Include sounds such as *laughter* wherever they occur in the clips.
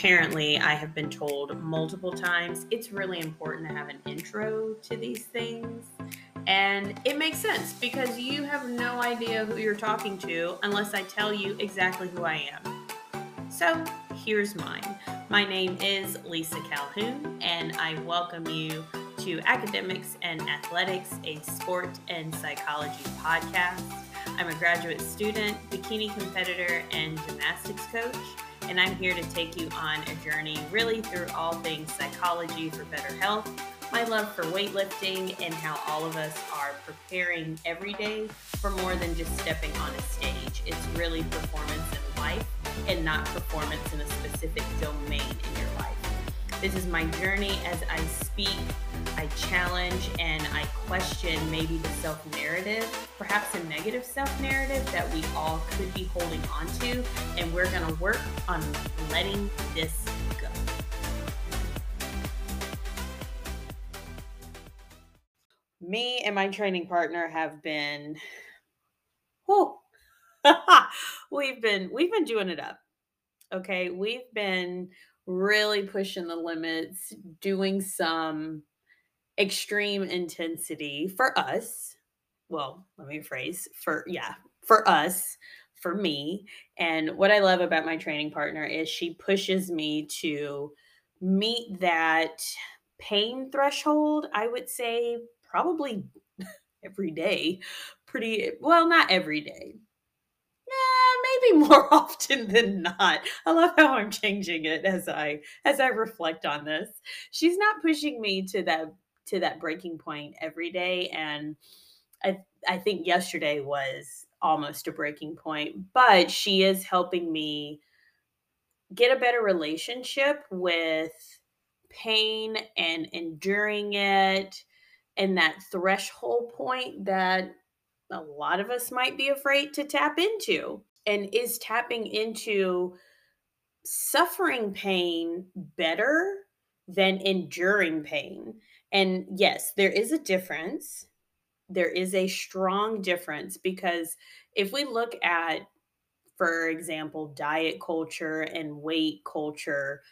apparently I have been told multiple times it's really important to have an intro to these things. And it makes sense because you have no idea who you're talking to unless I tell you exactly who I am. So here's mine. My name is Lisa Calhoun, and I welcome you to Academics and Athletics, a sport and psychology podcast. I'm a graduate student, bikini competitor, and gymnastics coach and I'm here to take you on a journey really through all things psychology for better health, my love for weightlifting, and how all of us are preparing every day for more than just stepping on a stage. It's really performance in life and not performance in a specific domain in your life. This is my journey as I speak, I challenge, and I question maybe the self narrative, perhaps a negative self narrative that we all could be holding on to. And we're going to work on letting this go. Me and my training partner have been, whew, *laughs* we've been we've been doing it up. Okay, we've been really pushing the limits, doing some extreme intensity for us. Well, let me phrase for, yeah, for us, for me. And what I love about my training partner is she pushes me to meet that pain threshold, I would say probably *laughs* every day. Pretty well, not every day, maybe *laughs* more often than not. I love how I'm changing it as I as I reflect on this. She's not pushing me to that to that breaking point every day and I I think yesterday was almost a breaking point, but she is helping me get a better relationship with pain and enduring it and that threshold point that a lot of us might be afraid to tap into and is tapping into suffering pain better than enduring pain. And yes, there is a difference. There is a strong difference because if we look at, for example, diet culture and weight culture,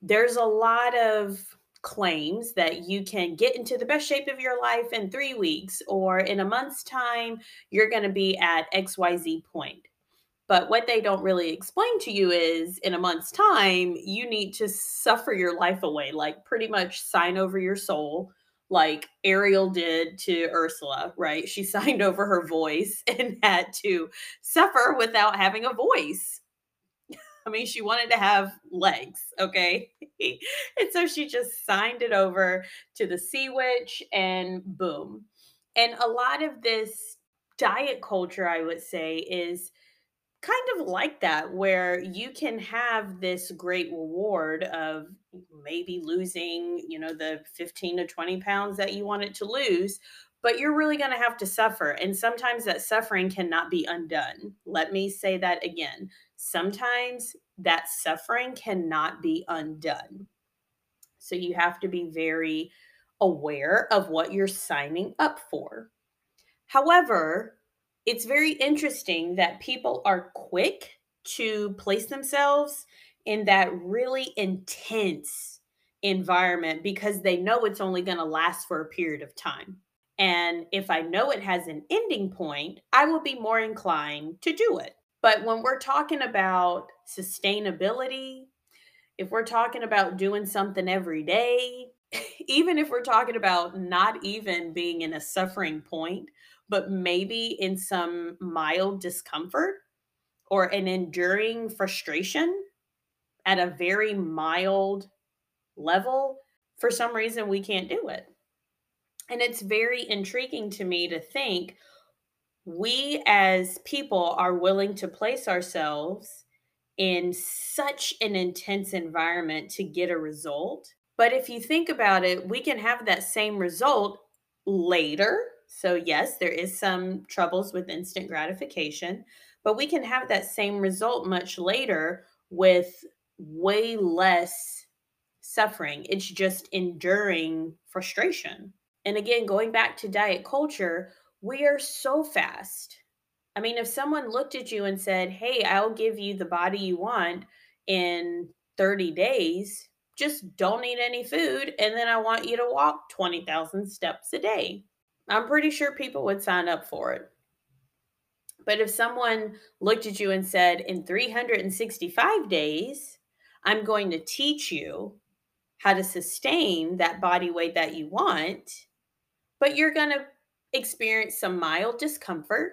there's a lot of claims that you can get into the best shape of your life in three weeks or in a month's time, you're going to be at XYZ point. But what they don't really explain to you is in a month's time, you need to suffer your life away, like pretty much sign over your soul, like Ariel did to Ursula, right? She *laughs* signed over her voice *laughs* and had to suffer without having a voice. I mean, she wanted to have legs, okay? *laughs* and so she just signed it over to the sea witch and boom. And a lot of this diet culture, I would say, is kind of like that where you can have this great reward of maybe losing you know the 15 to 20 pounds that you wanted to lose but you're really going to have to suffer and sometimes that suffering cannot be undone. Let me say that again sometimes that suffering cannot be undone. So you have to be very aware of what you're signing up for. However it's very interesting that people are quick to place themselves in that really intense environment because they know it's only going to last for a period of time. And if I know it has an ending point, I will be more inclined to do it. But when we're talking about sustainability, if we're talking about doing something every day, *laughs* even if we're talking about not even being in a suffering point, but maybe in some mild discomfort or an enduring frustration at a very mild level, for some reason we can't do it. And it's very intriguing to me to think we as people are willing to place ourselves in such an intense environment to get a result. But if you think about it, we can have that same result later so, yes, there is some troubles with instant gratification, but we can have that same result much later with way less suffering. It's just enduring frustration. And again, going back to diet culture, we are so fast. I mean, if someone looked at you and said, Hey, I'll give you the body you want in 30 days, just don't eat any food. And then I want you to walk 20,000 steps a day. I'm pretty sure people would sign up for it. But if someone looked at you and said, in 365 days, I'm going to teach you how to sustain that body weight that you want, but you're going to experience some mild discomfort,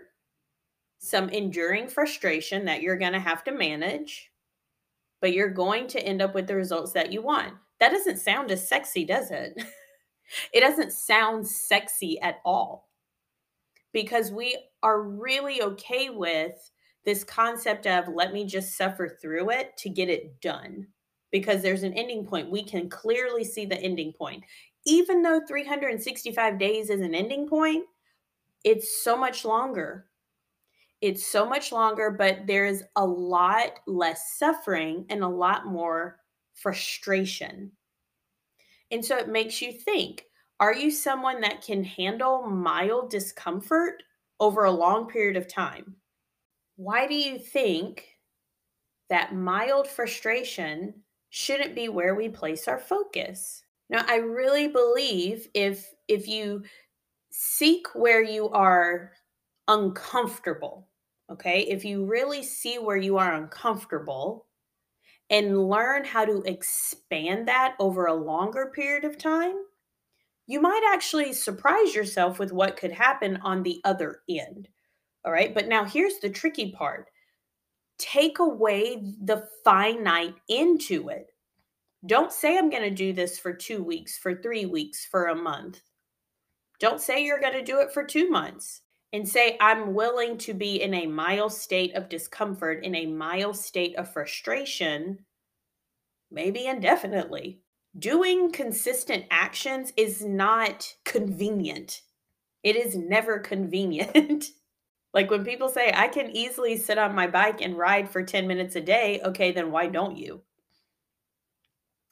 some enduring frustration that you're going to have to manage, but you're going to end up with the results that you want. That doesn't sound as sexy, does it? *laughs* it doesn't sound sexy at all because we are really okay with this concept of let me just suffer through it to get it done because there's an ending point. We can clearly see the ending point. Even though 365 days is an ending point, it's so much longer. It's so much longer, but there's a lot less suffering and a lot more frustration. And so it makes you think are you someone that can handle mild discomfort over a long period of time? Why do you think that mild frustration shouldn't be where we place our focus? Now, I really believe if if you seek where you are uncomfortable, okay? If you really see where you are uncomfortable and learn how to expand that over a longer period of time, you might actually surprise yourself with what could happen on the other end. All right. But now here's the tricky part take away the finite into it. Don't say, I'm going to do this for two weeks, for three weeks, for a month. Don't say you're going to do it for two months and say, I'm willing to be in a mild state of discomfort, in a mild state of frustration, maybe indefinitely doing consistent actions is not convenient. It is never convenient. *laughs* like when people say, I can easily sit on my bike and ride for 10 minutes a day, okay, then why don't you?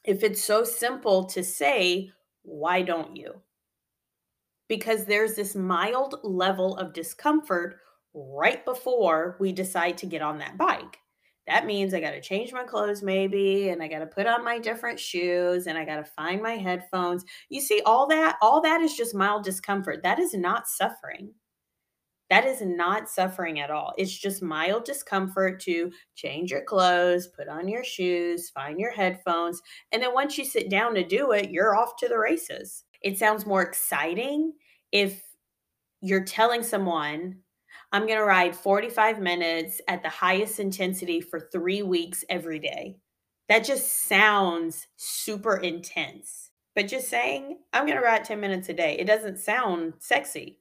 If it's so simple to say, why don't you? Because there's this mild level of discomfort right before we decide to get on that bike that means I got to change my clothes maybe and I got to put on my different shoes and I got to find my headphones. You see all that all that is just mild discomfort. That is not suffering. That is not suffering at all. It's just mild discomfort to change your clothes, put on your shoes, find your headphones, and then once you sit down to do it, you're off to the races. It sounds more exciting if you're telling someone I'm going to ride 45 minutes at the highest intensity for three weeks every day. That just sounds super intense. But just saying, I'm going to ride 10 minutes a day, it doesn't sound sexy.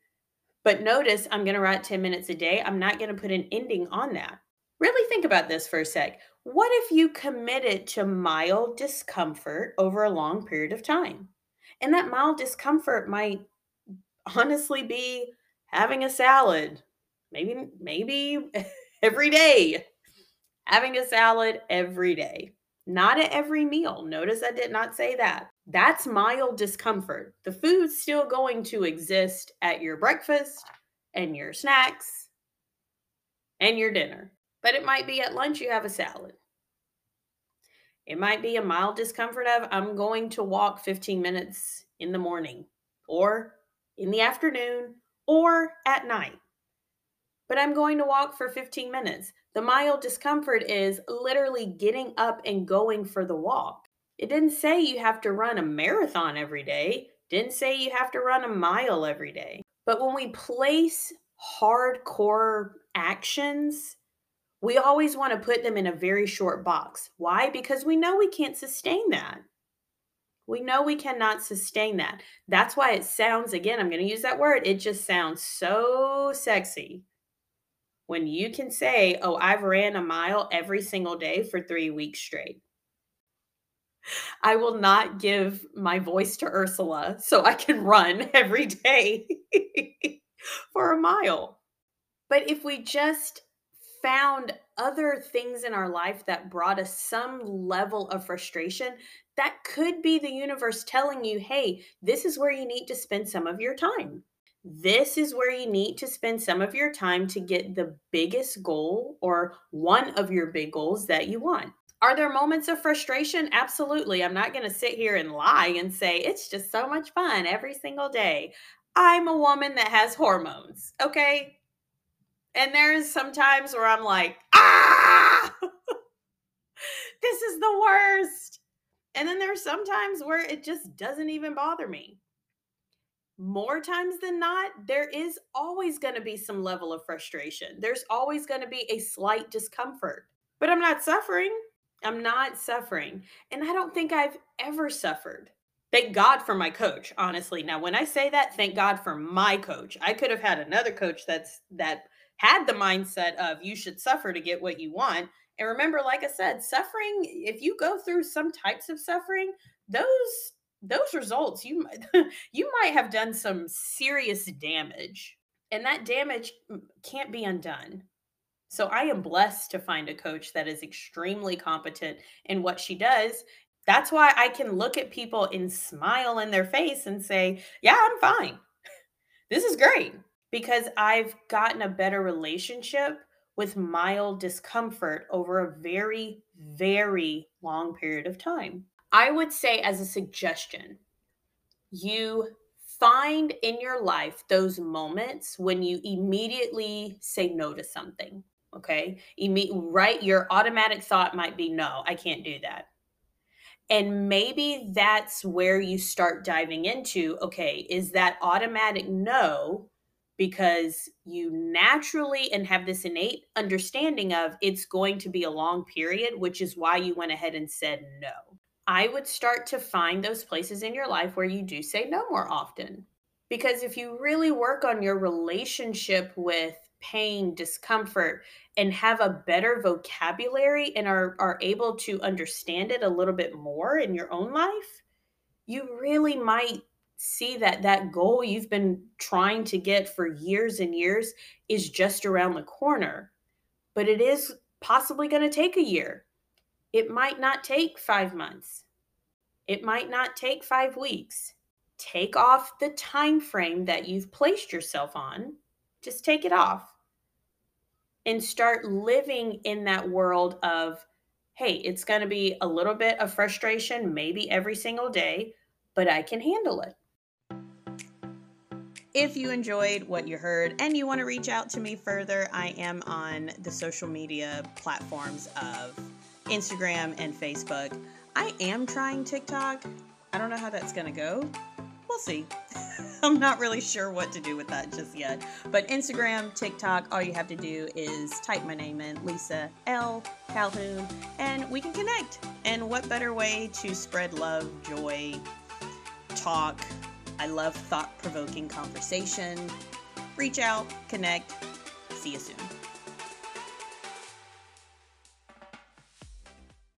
But notice I'm going to ride 10 minutes a day. I'm not going to put an ending on that. Really think about this for a sec. What if you committed to mild discomfort over a long period of time? And that mild discomfort might honestly be having a salad, maybe maybe *laughs* every day. Having a salad every day not at every meal. Notice i did not say that. That's mild discomfort. The food's still going to exist at your breakfast and your snacks and your dinner but it might be at lunch you have a salad it might be a mild discomfort of i'm going to walk 15 minutes in the morning or in the afternoon or at night but I'm going to walk for 15 minutes. The mild discomfort is literally getting up and going for the walk. It didn't say you have to run a marathon every day, didn't say you have to run a mile every day. But when we place hardcore actions, we always want to put them in a very short box. Why? Because we know we can't sustain that. We know we cannot sustain that. That's why it sounds, again, I'm going to use that word, it just sounds so sexy when you can say, Oh, I've ran a mile every single day for three weeks straight. I will not give my voice to Ursula so I can run *laughs* every day *laughs* for a mile. But if we just found other things in our life that brought us some level of frustration, that could be the universe telling you, hey, this is where you need to spend some of your time this is where you need to spend some of your time to get the biggest goal or one of your big goals that you want. Are there moments of frustration? Absolutely. I'm not going to sit here and lie and say it's just so much fun every single day. I'm a woman that has hormones, okay? And there's sometimes where I'm like, ah, *laughs* this is the worst. And then there's sometimes where it just doesn't even bother me. More times than not, there is always going to be some level of frustration. There's always going to be a slight discomfort, but I'm not suffering. I'm not suffering. And I don't think I've ever suffered. Thank God for my coach, honestly. Now, when I say that, thank God for my coach. I could have had another coach that's that had the mindset of you should suffer to get what you want. And remember, like I said, suffering, if you go through some types of suffering, those those results you *laughs* you might have done some serious damage and that damage mm, can't be undone. So i am blessed to find a coach that is extremely competent in what she does. That's why i can look at people and smile in their face and say yeah i'm fine. This is great because I've gotten a better relationship with mild discomfort over a very, very long period of time. I would say, as a suggestion, you find in your life those moments when you immediately say no to something. Okay. Imme- right. Your automatic thought might be, no, I can't do that. And maybe that's where you start diving into okay, is that automatic no because you naturally and have this innate understanding of it's going to be a long period, which is why you went ahead and said no. I would start to find those places in your life where you do say no more often. Because if you really work on your relationship with pain, discomfort, and have a better vocabulary and are, are able to understand it a little bit more in your own life, you really might see that that goal you've been trying to get for years and years is just around the corner. But it is possibly going to take a year. It might not take 5 months. It might not take 5 weeks. Take off the time frame that you've placed yourself on. Just take it off. And start living in that world of hey, it's going to be a little bit of frustration maybe every single day, but I can handle it. If you enjoyed what you heard and you want to reach out to me further, I am on the social media platforms of Instagram and Facebook. I am trying TikTok. I don't know how that's going to go. We'll see. *laughs* I'm not really sure what to do with that just yet. But Instagram, TikTok, all you have to do is type my name in, Lisa L. Calhoun, and we can connect. And what better way to spread love, joy, talk, I love thought provoking conversation. Reach out, connect. See you soon.